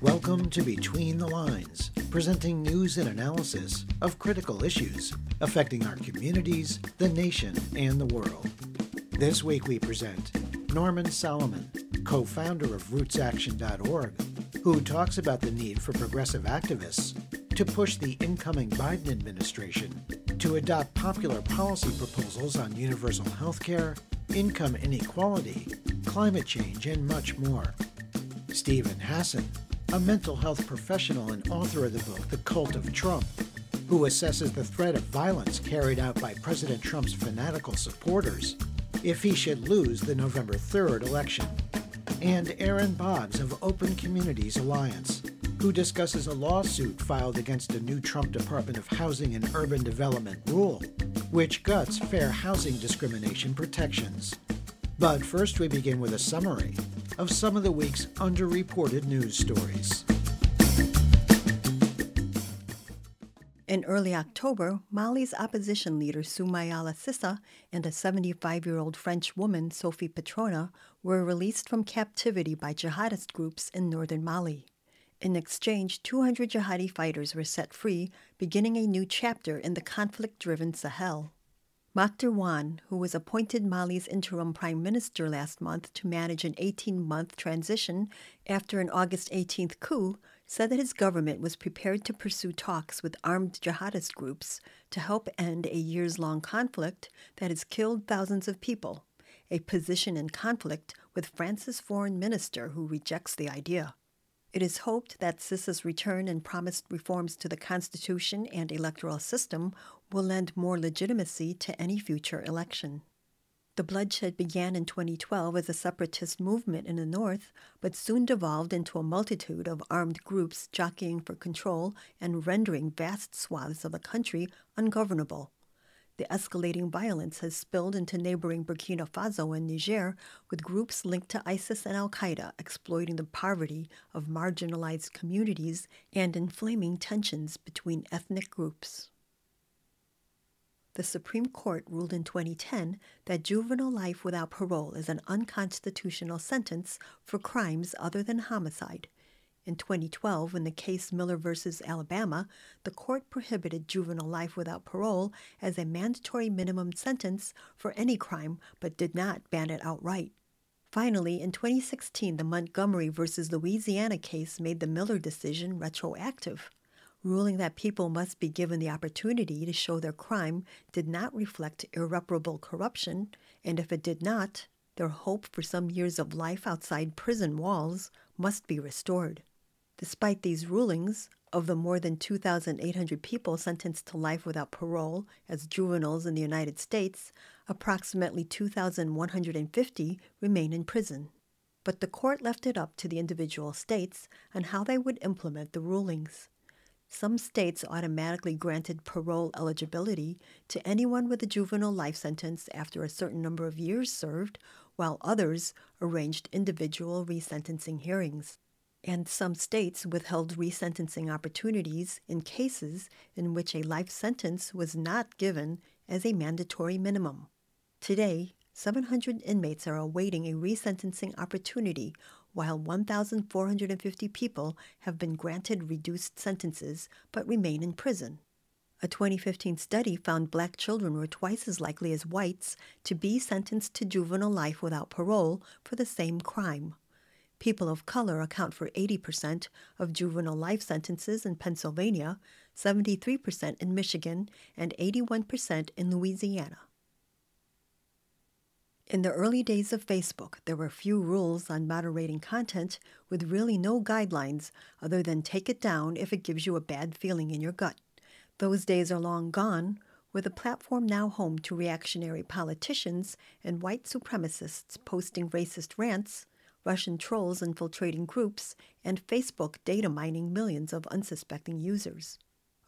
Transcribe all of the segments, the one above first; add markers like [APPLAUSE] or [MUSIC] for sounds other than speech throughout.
Welcome to Between the Lines, presenting news and analysis of critical issues affecting our communities, the nation, and the world. This week we present Norman Solomon, co founder of RootsAction.org, who talks about the need for progressive activists to push the incoming Biden administration to adopt popular policy proposals on universal health care, income inequality, climate change, and much more. Steven Hassan, a mental health professional and author of the book The Cult of Trump, who assesses the threat of violence carried out by President Trump's fanatical supporters if he should lose the November 3rd election. And Erin Boggs of Open Communities Alliance, who discusses a lawsuit filed against a new Trump Department of Housing and Urban Development rule, which guts fair housing discrimination protections. But first, we begin with a summary of some of the week's underreported news stories. In early October, Mali's opposition leader Soumaïla Cissé and a 75 year old French woman, Sophie Pétronin, were released from captivity by jihadist groups in northern Mali. In exchange, 200 jihadi fighters were set free, beginning a new chapter in the conflict driven Sahel. Moctar Ouane, who was appointed Mali's interim prime minister last month to manage an 18 month transition after an August 18th coup, said that his government was prepared to pursue talks with armed jihadist groups to help end a years long conflict that has killed thousands of people, a position in conflict with France's foreign minister who rejects the idea. It is hoped that Cissé's return and promised reforms to the Constitution and electoral system will lend more legitimacy to any future election. The bloodshed began in 2012 as a separatist movement in the north, but soon devolved into a multitude of armed groups jockeying for control and rendering vast swaths of the country ungovernable. The escalating violence has spilled into neighboring Burkina Faso and Niger, with groups linked to ISIS and Al Qaeda exploiting the poverty of marginalized communities and inflaming tensions between ethnic groups. The Supreme Court ruled in 2010 that juvenile life without parole is an unconstitutional sentence for crimes other than homicide. In 2012, in the case Miller v. Alabama, the court prohibited juvenile life without parole as a mandatory minimum sentence for any crime, but did not ban it outright. Finally, in 2016, the Montgomery v. Louisiana case made the Miller decision retroactive, ruling that people must be given the opportunity to show their crime did not reflect irreparable corruption, and if it did not, their hope for some years of life outside prison walls must be restored. Despite these rulings, of the more than 2,800 people sentenced to life without parole as juveniles in the United States, approximately 2,150 remain in prison. But the court left it up to the individual states on how they would implement the rulings. Some states automatically granted parole eligibility to anyone with a juvenile life sentence after a certain number of years served, while others arranged individual resentencing hearings and some states withheld resentencing opportunities in cases in which a life sentence was not given as a mandatory minimum. Today, 700 inmates are awaiting a resentencing opportunity, while 1,450 people have been granted reduced sentences but remain in prison. A 2015 study found black children were twice as likely as whites to be sentenced to juvenile life without parole for the same crime. People of color account for 80% of juvenile life sentences in Pennsylvania, 73% in Michigan, and 81% in Louisiana. In the early days of Facebook, there were few rules on moderating content with really no guidelines other than take it down if it gives you a bad feeling in your gut. Those days are long gone, with the platform now home to reactionary politicians and white supremacists posting racist rants Russian trolls infiltrating groups, and Facebook data mining millions of unsuspecting users.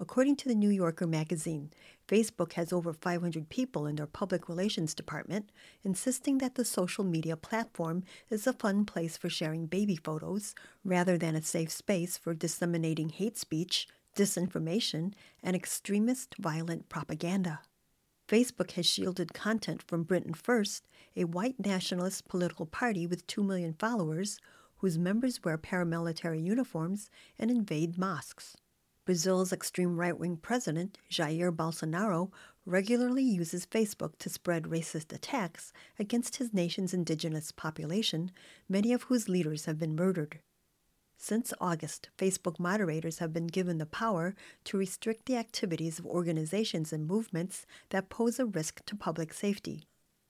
According to the New Yorker magazine, Facebook has over 500 people in their public relations department insisting that the social media platform is a fun place for sharing baby photos rather than a safe space for disseminating hate speech, disinformation, and extremist violent propaganda. Facebook has shielded content from Britain First, a white nationalist political party with 2 million followers whose members wear paramilitary uniforms and invade mosques. Brazil's extreme right wing president, Jair Bolsonaro, regularly uses Facebook to spread racist attacks against his nation's indigenous population, many of whose leaders have been murdered. Since August, Facebook moderators have been given the power to restrict the activities of organizations and movements that pose a risk to public safety.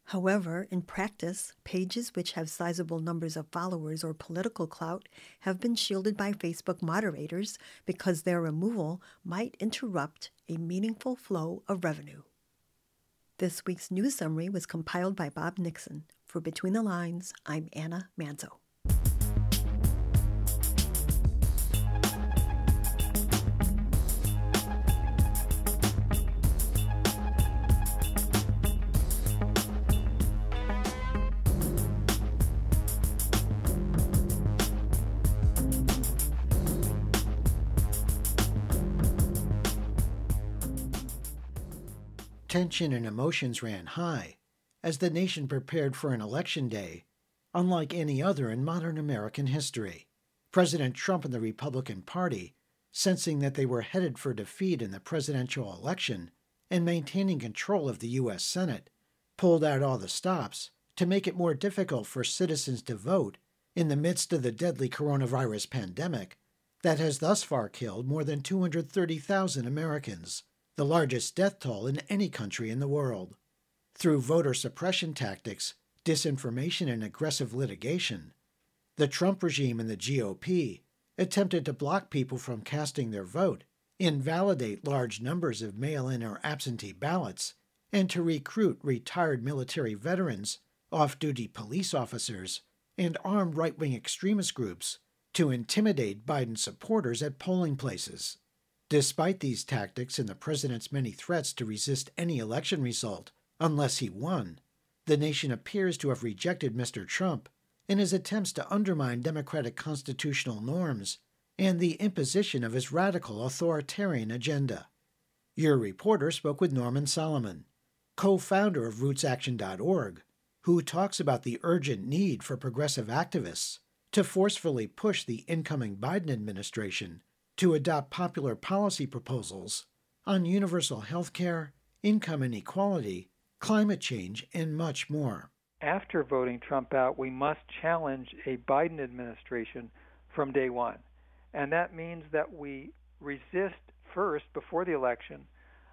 However, in practice, pages which have sizable numbers of followers or political clout have been shielded by Facebook moderators because their removal might interrupt a meaningful flow of revenue. This week's news summary was compiled by Bob Nixon. For Between the Lines, I'm Anna Manzo. Tension and emotions ran high as the nation prepared for an election day unlike any other in modern American history. President Trump and the Republican Party, sensing that they were headed for defeat in the presidential election and maintaining control of the U.S. Senate, pulled out all the stops to make it more difficult for citizens to vote in the midst of the deadly coronavirus pandemic that has thus far killed more than 230,000 Americans the largest death toll in any country in the world. Through voter suppression tactics, disinformation, and aggressive litigation, the Trump regime and the GOP attempted to block people from casting their vote, invalidate large numbers of mail in or absentee ballots, and to recruit retired military veterans, off duty police officers, and armed right wing extremist groups to intimidate Biden supporters at polling places. Despite these tactics and the president's many threats to resist any election result unless he won, the nation appears to have rejected Mr. Trump in his attempts to undermine democratic constitutional norms and the imposition of his radical authoritarian agenda. Your reporter spoke with Norman Solomon, co founder of RootsAction.org, who talks about the urgent need for progressive activists to forcefully push the incoming Biden administration to adopt popular policy proposals on universal health care, income inequality, climate change, and much more. After voting Trump out, we must challenge a Biden administration from day one. And that means that we resist first, before the election,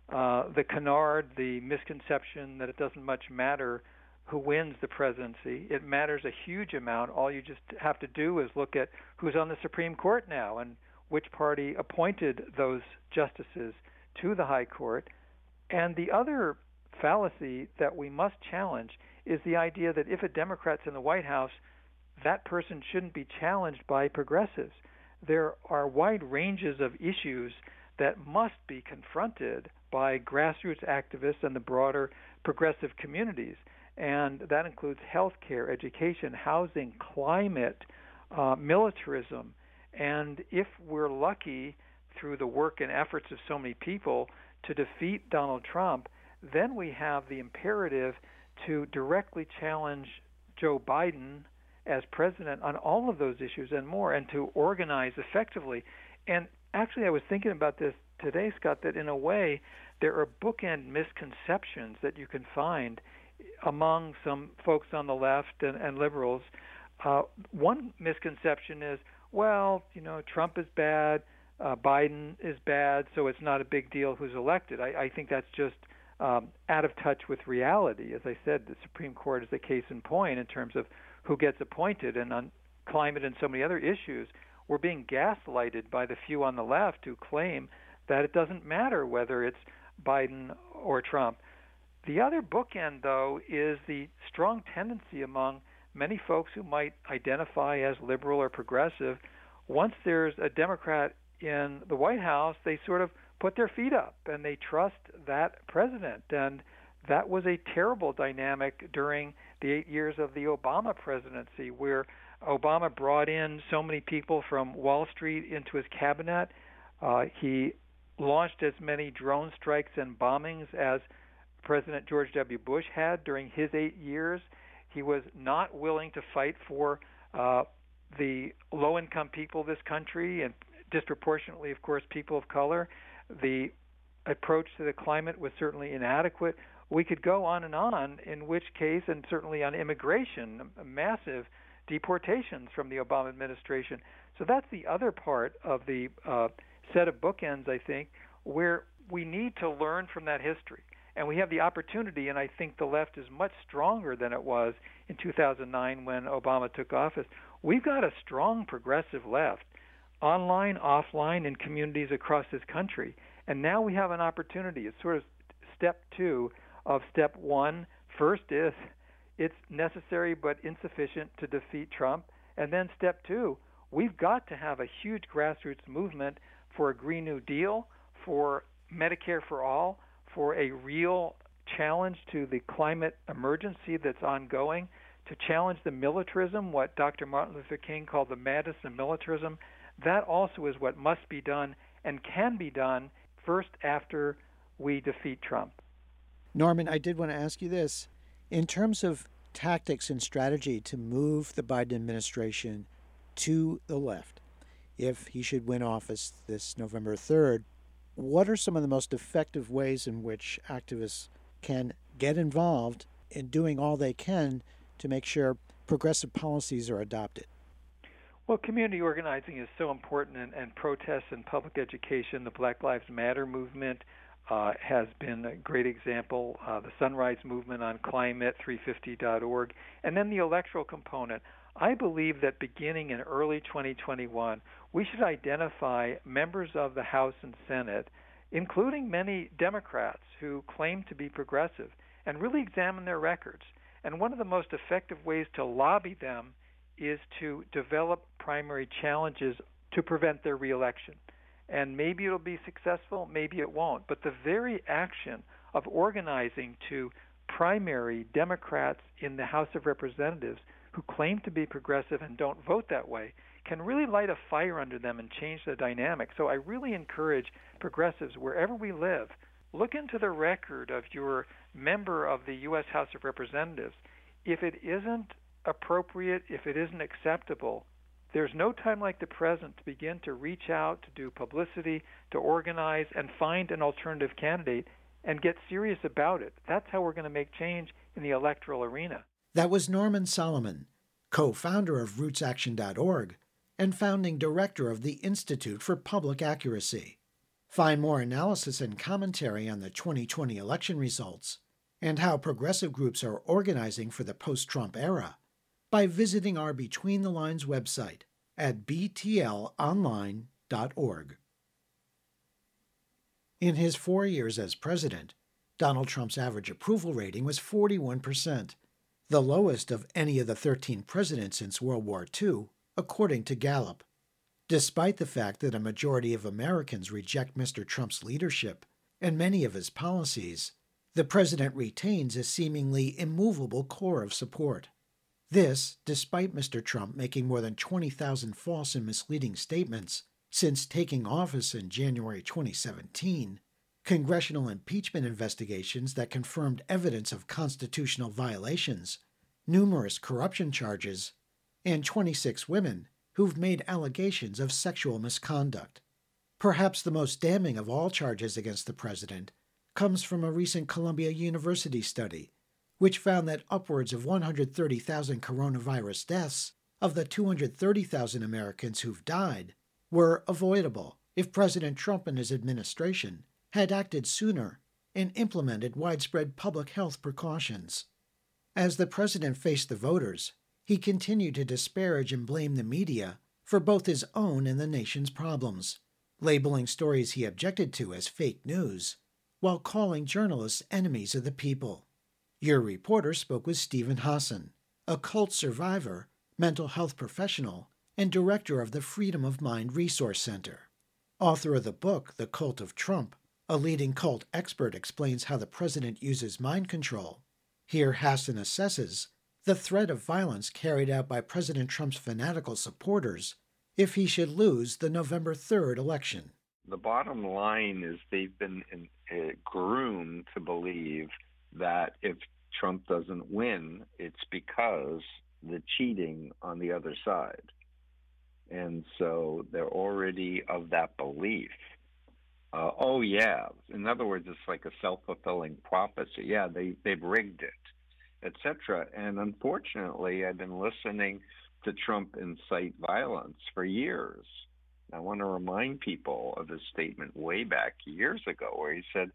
uh, the canard, the misconception that it doesn't much matter who wins the presidency. It matters a huge amount. All you just have to do is look at who's on the Supreme Court now and which party appointed those justices to the High Court. And the other fallacy that we must challenge is the idea that if a Democrat's in the White House, that person shouldn't be challenged by progressives. There are wide ranges of issues that must be confronted by grassroots activists and the broader progressive communities. And that includes health care, education, housing, climate, uh, militarism, and if we're lucky through the work and efforts of so many people to defeat Donald Trump, then we have the imperative to directly challenge Joe Biden as president on all of those issues and more, and to organize effectively. And actually, I was thinking about this today, Scott, that in a way, there are bookend misconceptions that you can find among some folks on the left and, and liberals. Uh, one misconception is, well, you know, Trump is bad, uh, Biden is bad, so it's not a big deal who's elected. I, I think that's just um, out of touch with reality. As I said, the Supreme Court is the case in point in terms of who gets appointed, and on climate and so many other issues, we're being gaslighted by the few on the left who claim that it doesn't matter whether it's Biden or Trump. The other bookend, though, is the strong tendency among many folks who might identify as liberal or progressive, once there's a Democrat in the White House, they sort of put their feet up and they trust that president. And that was a terrible dynamic during the eight years of the Obama presidency, where Obama brought in so many people from Wall Street into his cabinet. Uh, he launched as many drone strikes and bombings as President George W. Bush had during his eight years. He was not willing to fight for uh, the low income people of this country and disproportionately, of course, people of color. The approach to the climate was certainly inadequate. We could go on and on, in which case, and certainly on immigration, massive deportations from the Obama administration. So that's the other part of the uh, set of bookends, I think, where we need to learn from that history. And we have the opportunity, and I think the left is much stronger than it was in 2009 when Obama took office. We've got a strong progressive left, online, offline, in communities across this country. And now we have an opportunity. It's sort of step two of step one. First is it's necessary but insufficient to defeat Trump. And then step two, we've got to have a huge grassroots movement for a Green New Deal, for Medicare for all, for a real challenge to the climate emergency that's ongoing, to challenge the militarism, what Dr. Martin Luther King called the madness of militarism. That also is what must be done and can be done first after we defeat Trump. Norman, I did want to ask you this. In terms of tactics and strategy to move the Biden administration to the left, if he should win office this November 3rd, what are some of the most effective ways in which activists can get involved in doing all they can to make sure progressive policies are adopted? Well, community organizing is so important, and, and protests and public education, the Black Lives Matter movement uh, has been a great example. Uh, the Sunrise Movement on Climate, 350.org, and then the electoral component. I believe that beginning in early 2021, we should identify members of the House and Senate, including many Democrats who claim to be progressive, and really examine their records. And one of the most effective ways to lobby them is to develop primary challenges to prevent their reelection. And maybe it'll be successful, maybe it won't. But the very action of organizing to primary Democrats in the House of Representatives who claim to be progressive and don't vote that way can really light a fire under them and change the dynamic. So I really encourage progressives wherever we live, look into the record of your member of the U.S. House of Representatives. If it isn't appropriate, if it isn't acceptable, there's no time like the present to begin to reach out, to do publicity, to organize, and find an alternative candidate and get serious about it. That's how we're going to make change in the electoral arena. That was Norman Solomon, co founder of RootsAction.org and founding director of the Institute for Public Accuracy. Find more analysis and commentary on the 2020 election results and how progressive groups are organizing for the post Trump era by visiting our Between the Lines website at btlonline.org. In his four years as president, Donald Trump's average approval rating was 41%, the lowest of any of the 13 presidents since World War II, according to Gallup. Despite the fact that a majority of Americans reject Mr. Trump's leadership and many of his policies, the president retains a seemingly immovable core of support. This, despite Mr. Trump making more than 20,000 false and misleading statements since taking office in January 2017, congressional impeachment investigations that confirmed evidence of constitutional violations, numerous corruption charges, and 26 women who've made allegations of sexual misconduct. Perhaps the most damning of all charges against the president comes from a recent Columbia University study, which found that upwards of 130,000 coronavirus deaths of the 230,000 Americans who've died were avoidable if President Trump and his administration had acted sooner and implemented widespread public health precautions. As the president faced the voters, he continued to disparage and blame the media for both his own and the nation's problems, labeling stories he objected to as fake news while calling journalists enemies of the people. Your reporter spoke with Steven Hassan, a cult survivor, mental health professional, and director of the Freedom of Mind Resource Center. Author of the book, The Cult of Trump, a leading cult expert explains how the president uses mind control. Here, Hassan assesses the threat of violence carried out by President Trump's fanatical supporters if he should lose the November 3rd election. the bottom line is they've been in, uh, groomed to believe that if Trump doesn't win, it's because the cheating on the other side. And so they're already of that belief. Uh, oh yeah. In other words, it's like a self-fulfilling prophecy. Yeah, they they've rigged it, etc. And unfortunately, I've been listening to Trump incite violence for years. I want to remind people of his statement way back years ago, where he said,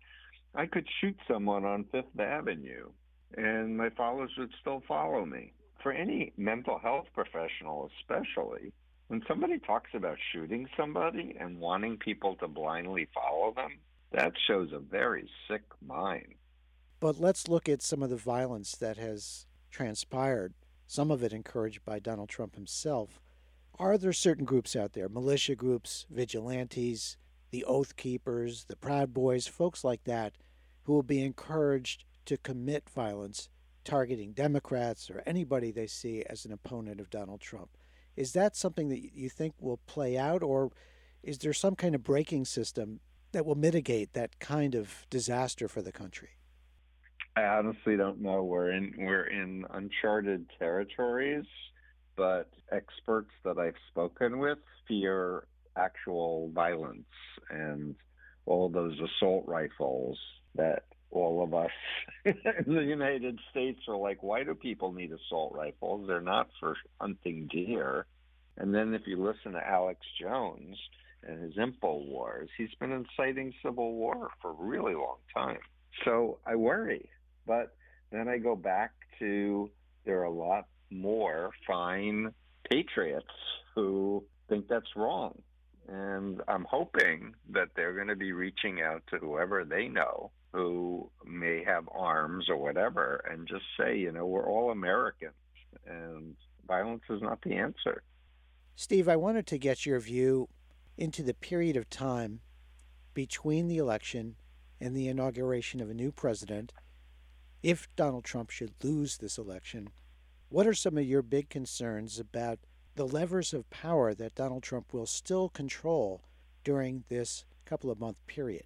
"I could shoot someone on Fifth Avenue, and my followers would still follow me." For any mental health professional, especially, when somebody talks about shooting somebody and wanting people to blindly follow them, that shows a very sick mind. But let's look at some of the violence that has transpired, some of it encouraged by Donald Trump himself. Are there certain groups out there, militia groups, vigilantes, the Oath Keepers, the Proud Boys, folks like that, who will be encouraged to commit violence targeting Democrats or anybody they see as an opponent of Donald Trump? Is that something that you think will play out, or is there some kind of braking system that will mitigate that kind of disaster for the country? I honestly don't know. We're in we're in uncharted territories, but experts that I've spoken with fear actual violence and all those assault rifles that all of us [LAUGHS] in the United States are like, why do people need assault rifles? They're not for hunting deer. And then if you listen to Alex Jones and his Infowars, he's been inciting civil war for a really long time. So I worry. But then I go back to there are a lot more fine patriots who think that's wrong. And I'm hoping that they're going to be reaching out to whoever they know who may have arms or whatever and just say, you know, we're all Americans and violence is not the answer. Steve, I wanted to get your view into the period of time between the election and the inauguration of a new president. If Donald Trump should lose this election, what are some of your big concerns about the levers of power that Donald Trump will still control during this couple of month period?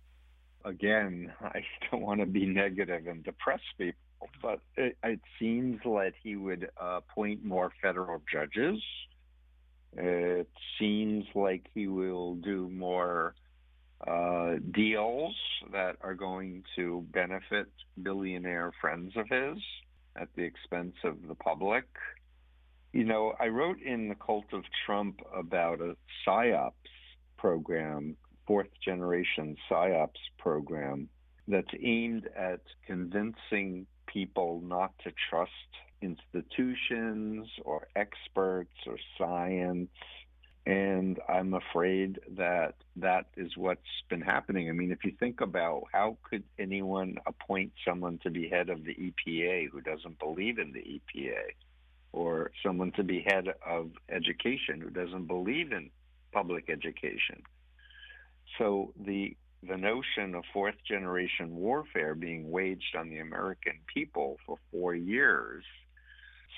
Again, [LAUGHS] I don't want to be negative and depress people, but it, it seems like he would appoint more federal judges. It seems like he will do more uh, deals that are going to benefit billionaire friends of his at the expense of the public. You know, I wrote in The Cult of Trump about a PSYOPs program fourth generation PSYOPs program that's aimed at convincing people not to trust institutions or experts or science. And I'm afraid that that is what's been happening. I mean, if you think about how could anyone appoint someone to be head of the EPA who doesn't believe in the EPA, or someone to be head of education who doesn't believe in public education? So the the notion of fourth generation warfare being waged on the American people for four years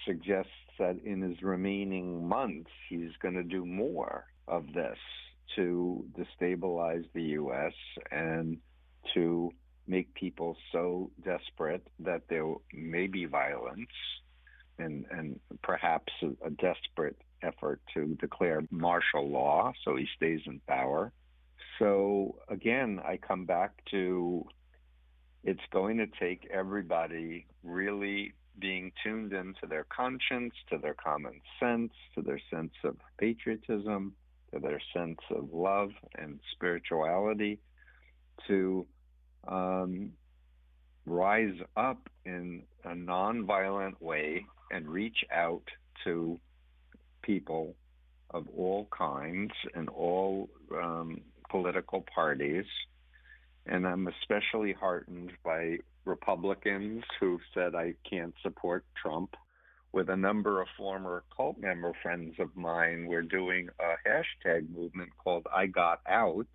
suggests that in his remaining months he's going to do more of this to destabilize the U.S. and to make people so desperate that there may be violence and, and perhaps a, a desperate effort to declare martial law so he stays in power so again, I come back to it's going to take everybody really being tuned into their conscience, to their common sense, to their sense of patriotism, to their sense of love and spirituality, to um, rise up in a nonviolent way and reach out to people of all kinds and all um, political parties. And I'm especially heartened by Republicans who've said I can't support Trump. With a number of former cult member friends of mine, we're doing a hashtag movement called I Got Out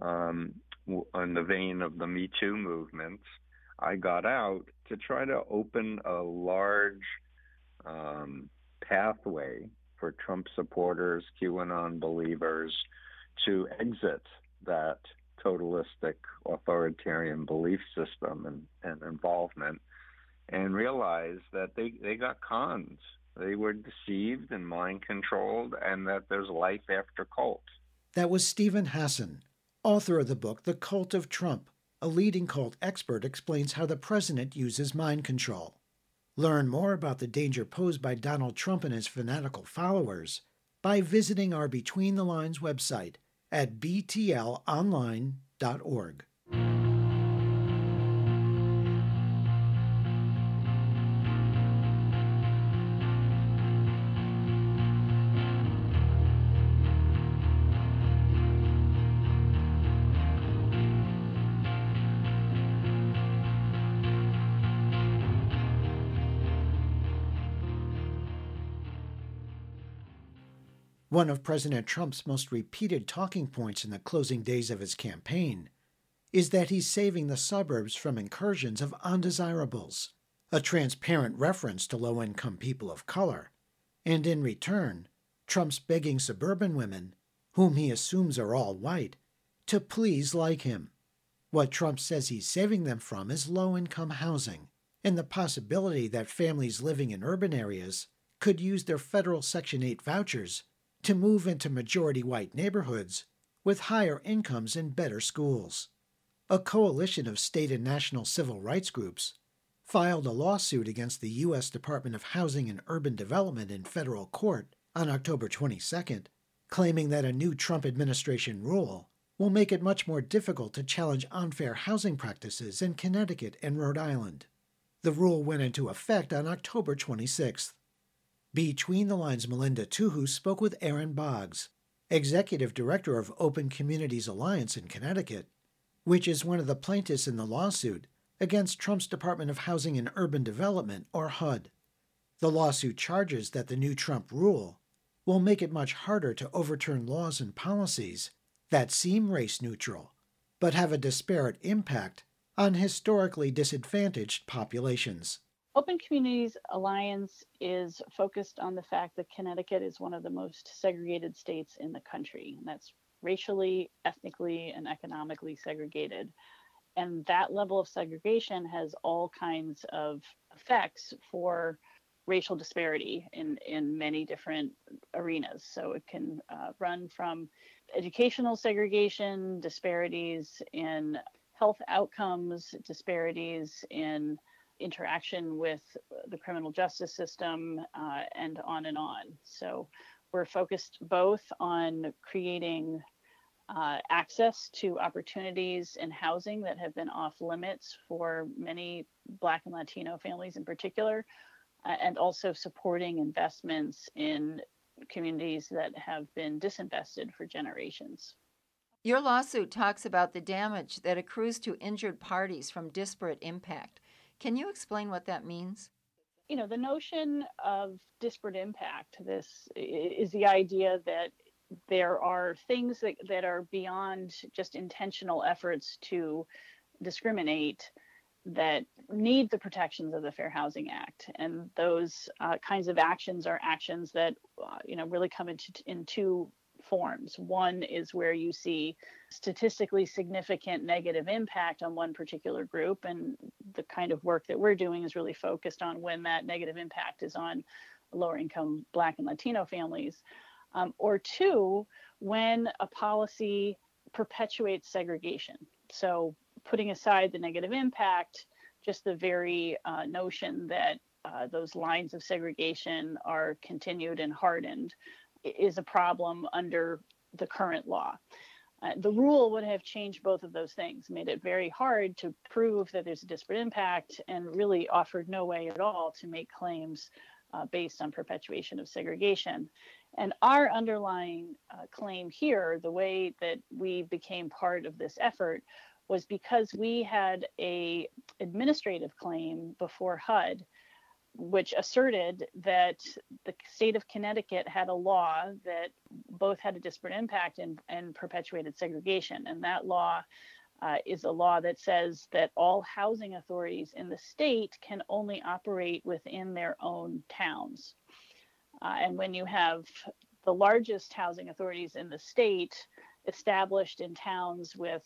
um, in the vein of the Me Too movement. I got out to try to open a large um, pathway for Trump supporters, QAnon believers, to exit that totalistic authoritarian belief system and, and involvement and realize that they, they got conned. They were deceived and mind controlled, and that there's life after cult. That was Steven Hassan, author of the book The Cult of Trump. A leading cult expert explains how the president uses mind control. Learn more about the danger posed by Donald Trump and his fanatical followers by visiting our Between the Lines website at btlonline.org. One of President Trump's most repeated talking points in the closing days of his campaign is that he's saving the suburbs from incursions of undesirables, a transparent reference to low income people of color. And in return, Trump's begging suburban women, whom he assumes are all white, to please like him. What Trump says he's saving them from is low income housing and the possibility that families living in urban areas could use their federal Section 8 vouchers to move into majority white neighborhoods with higher incomes and better schools. A coalition of state and national civil rights groups filed a lawsuit against the U.S. Department of Housing and Urban Development in federal court on October 22nd, claiming that a new Trump administration rule will make it much more difficult to challenge unfair housing practices in Connecticut and Rhode Island. The rule went into effect on October 26th. Between the Lines, Melinda Tuhus spoke with Erin Boggs, Executive Director of Open Communities Alliance in Connecticut, which is one of the plaintiffs in the lawsuit against Trump's Department of Housing and Urban Development, or HUD. The lawsuit charges that the new Trump rule will make it much harder to overturn laws and policies that seem race neutral, but have a disparate impact on historically disadvantaged populations. Open Communities Alliance is focused on the fact that Connecticut is one of the most segregated states in the country. And that's racially, ethnically, and economically segregated. And that level of segregation has all kinds of effects for racial disparity in, in many different arenas. So it can uh, run from educational segregation, disparities in health outcomes, disparities in interaction with the criminal justice system, uh, and on and on. So we're focused both on creating uh, access to opportunities in housing that have been off limits for many Black and Latino families in particular, uh, and also supporting investments in communities that have been disinvested for generations. Your lawsuit talks about the damage that accrues to injured parties from disparate impact. Can you explain what that means? You know, the notion of disparate impact, this is the idea that there are things that, that are beyond just intentional efforts to discriminate that need the protections of the Fair Housing Act, and those uh, kinds of actions are actions that uh, you know really come into in two forms. One is where you see statistically significant negative impact on one particular group, and the kind of work that we're doing is really focused on when that negative impact is on lower income Black and Latino families. Um, or two, when a policy perpetuates segregation. So, putting aside the negative impact, just the very uh, notion that uh, those lines of segregation are continued and hardened is a problem under the current law. Uh, the rule would have changed both of those things, made it very hard to prove that there's a disparate impact, and really offered no way at all to make claims uh, based on perpetuation of segregation. And our underlying uh, claim here, the way that we became part of this effort, was because we had a administrative claim before HUD which asserted that the state of Connecticut had a law that both had a disparate impact and, and perpetuated segregation. And that law uh, is a law that says that all housing authorities in the state can only operate within their own towns. Uh, and when you have the largest housing authorities in the state established in towns with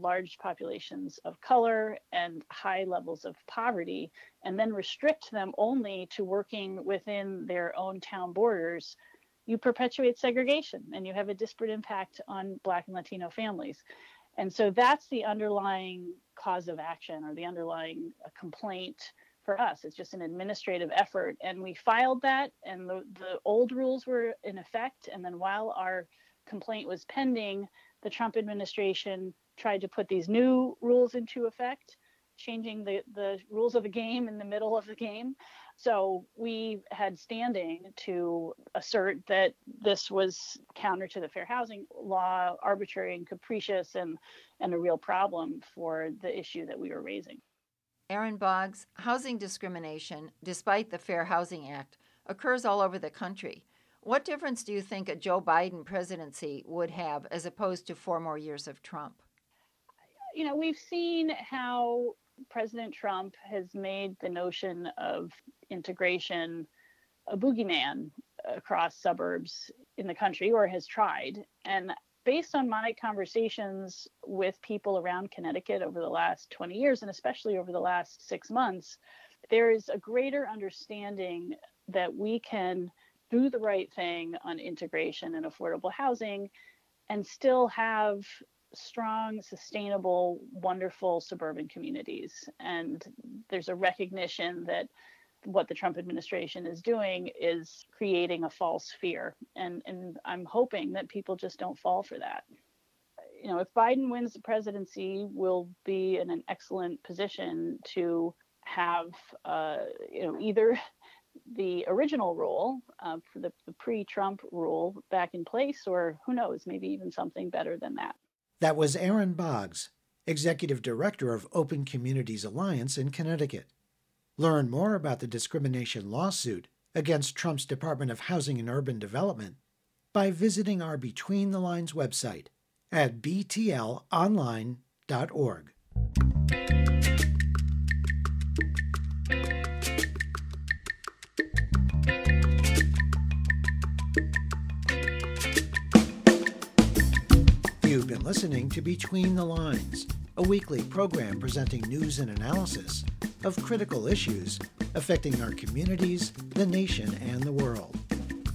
large populations of color and high levels of poverty, and then restrict them only to working within their own town borders, you perpetuate segregation and you have a disparate impact on Black and Latino families. And so that's the underlying cause of action or the underlying uh, complaint for us. It's just an administrative effort. And we filed that, and the, the old rules were in effect. And then while our complaint was pending, the Trump administration tried to put these new rules into effect, changing the, the rules of the game in the middle of the game. So we had standing to assert that this was counter to the fair housing law, arbitrary and capricious, and, and a real problem for the issue that we were raising. Erin Boggs, housing discrimination, despite the Fair Housing Act, occurs all over the country. What difference do you think a Joe Biden presidency would have as opposed to four more years of Trump? You know, we've seen how President Trump has made the notion of integration a boogeyman across suburbs in the country, or has tried. And based on my conversations with people around Connecticut over the last 20 years, and especially over the last six months, there is a greater understanding that we can do the right thing on integration and affordable housing and still have strong, sustainable, wonderful suburban communities. And there's a recognition that what the Trump administration is doing is creating a false fear. And, and I'm hoping that people just don't fall for that. You know, if Biden wins the presidency, we'll be in an excellent position to have, uh, you know, either the original rule, uh, the, the pre Trump rule back in place, or who knows, maybe even something better than that. That was Erin Boggs, Executive Director of Open Communities Alliance in Connecticut. Learn more about the discrimination lawsuit against Trump's Department of Housing and Urban Development by visiting our Between the Lines website at btlonline.org. listening to Between the Lines, a weekly program presenting news and analysis of critical issues affecting our communities, the nation, and the world.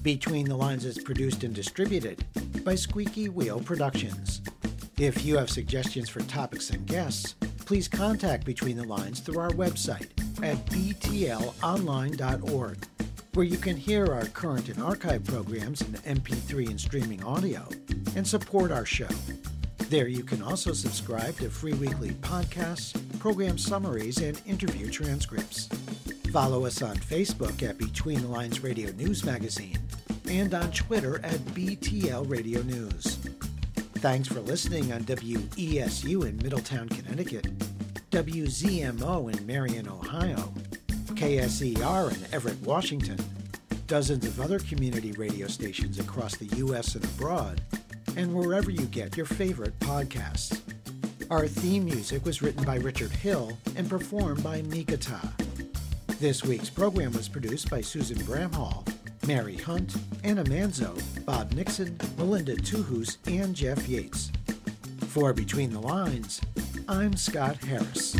Between the Lines is produced and distributed by Squeaky Wheel Productions. If you have suggestions for topics and guests, please contact Between the Lines through our website at btlonline.org, where you can hear our current and archive programs in MP3 and streaming audio and support our show. There you can also subscribe to free weekly podcasts, program summaries, and interview transcripts. Follow us on Facebook at Between the Lines Radio News Magazine and on Twitter at BTL Radio News. Thanks for listening on WESU in Middletown, Connecticut, WZMO in Marion, Ohio, KSER in Everett, Washington, dozens of other community radio stations across the U.S. and abroad, and wherever you get your favorite podcasts. Our theme music was written by Richard Hill and performed by Mikata. This week's program was produced by Susan Bramhall, Mary Hunt, Anna Manzo, Bob Nixon, Melinda Tuhus, and Jeff Yates. For Between the Lines, I'm Scott Harris.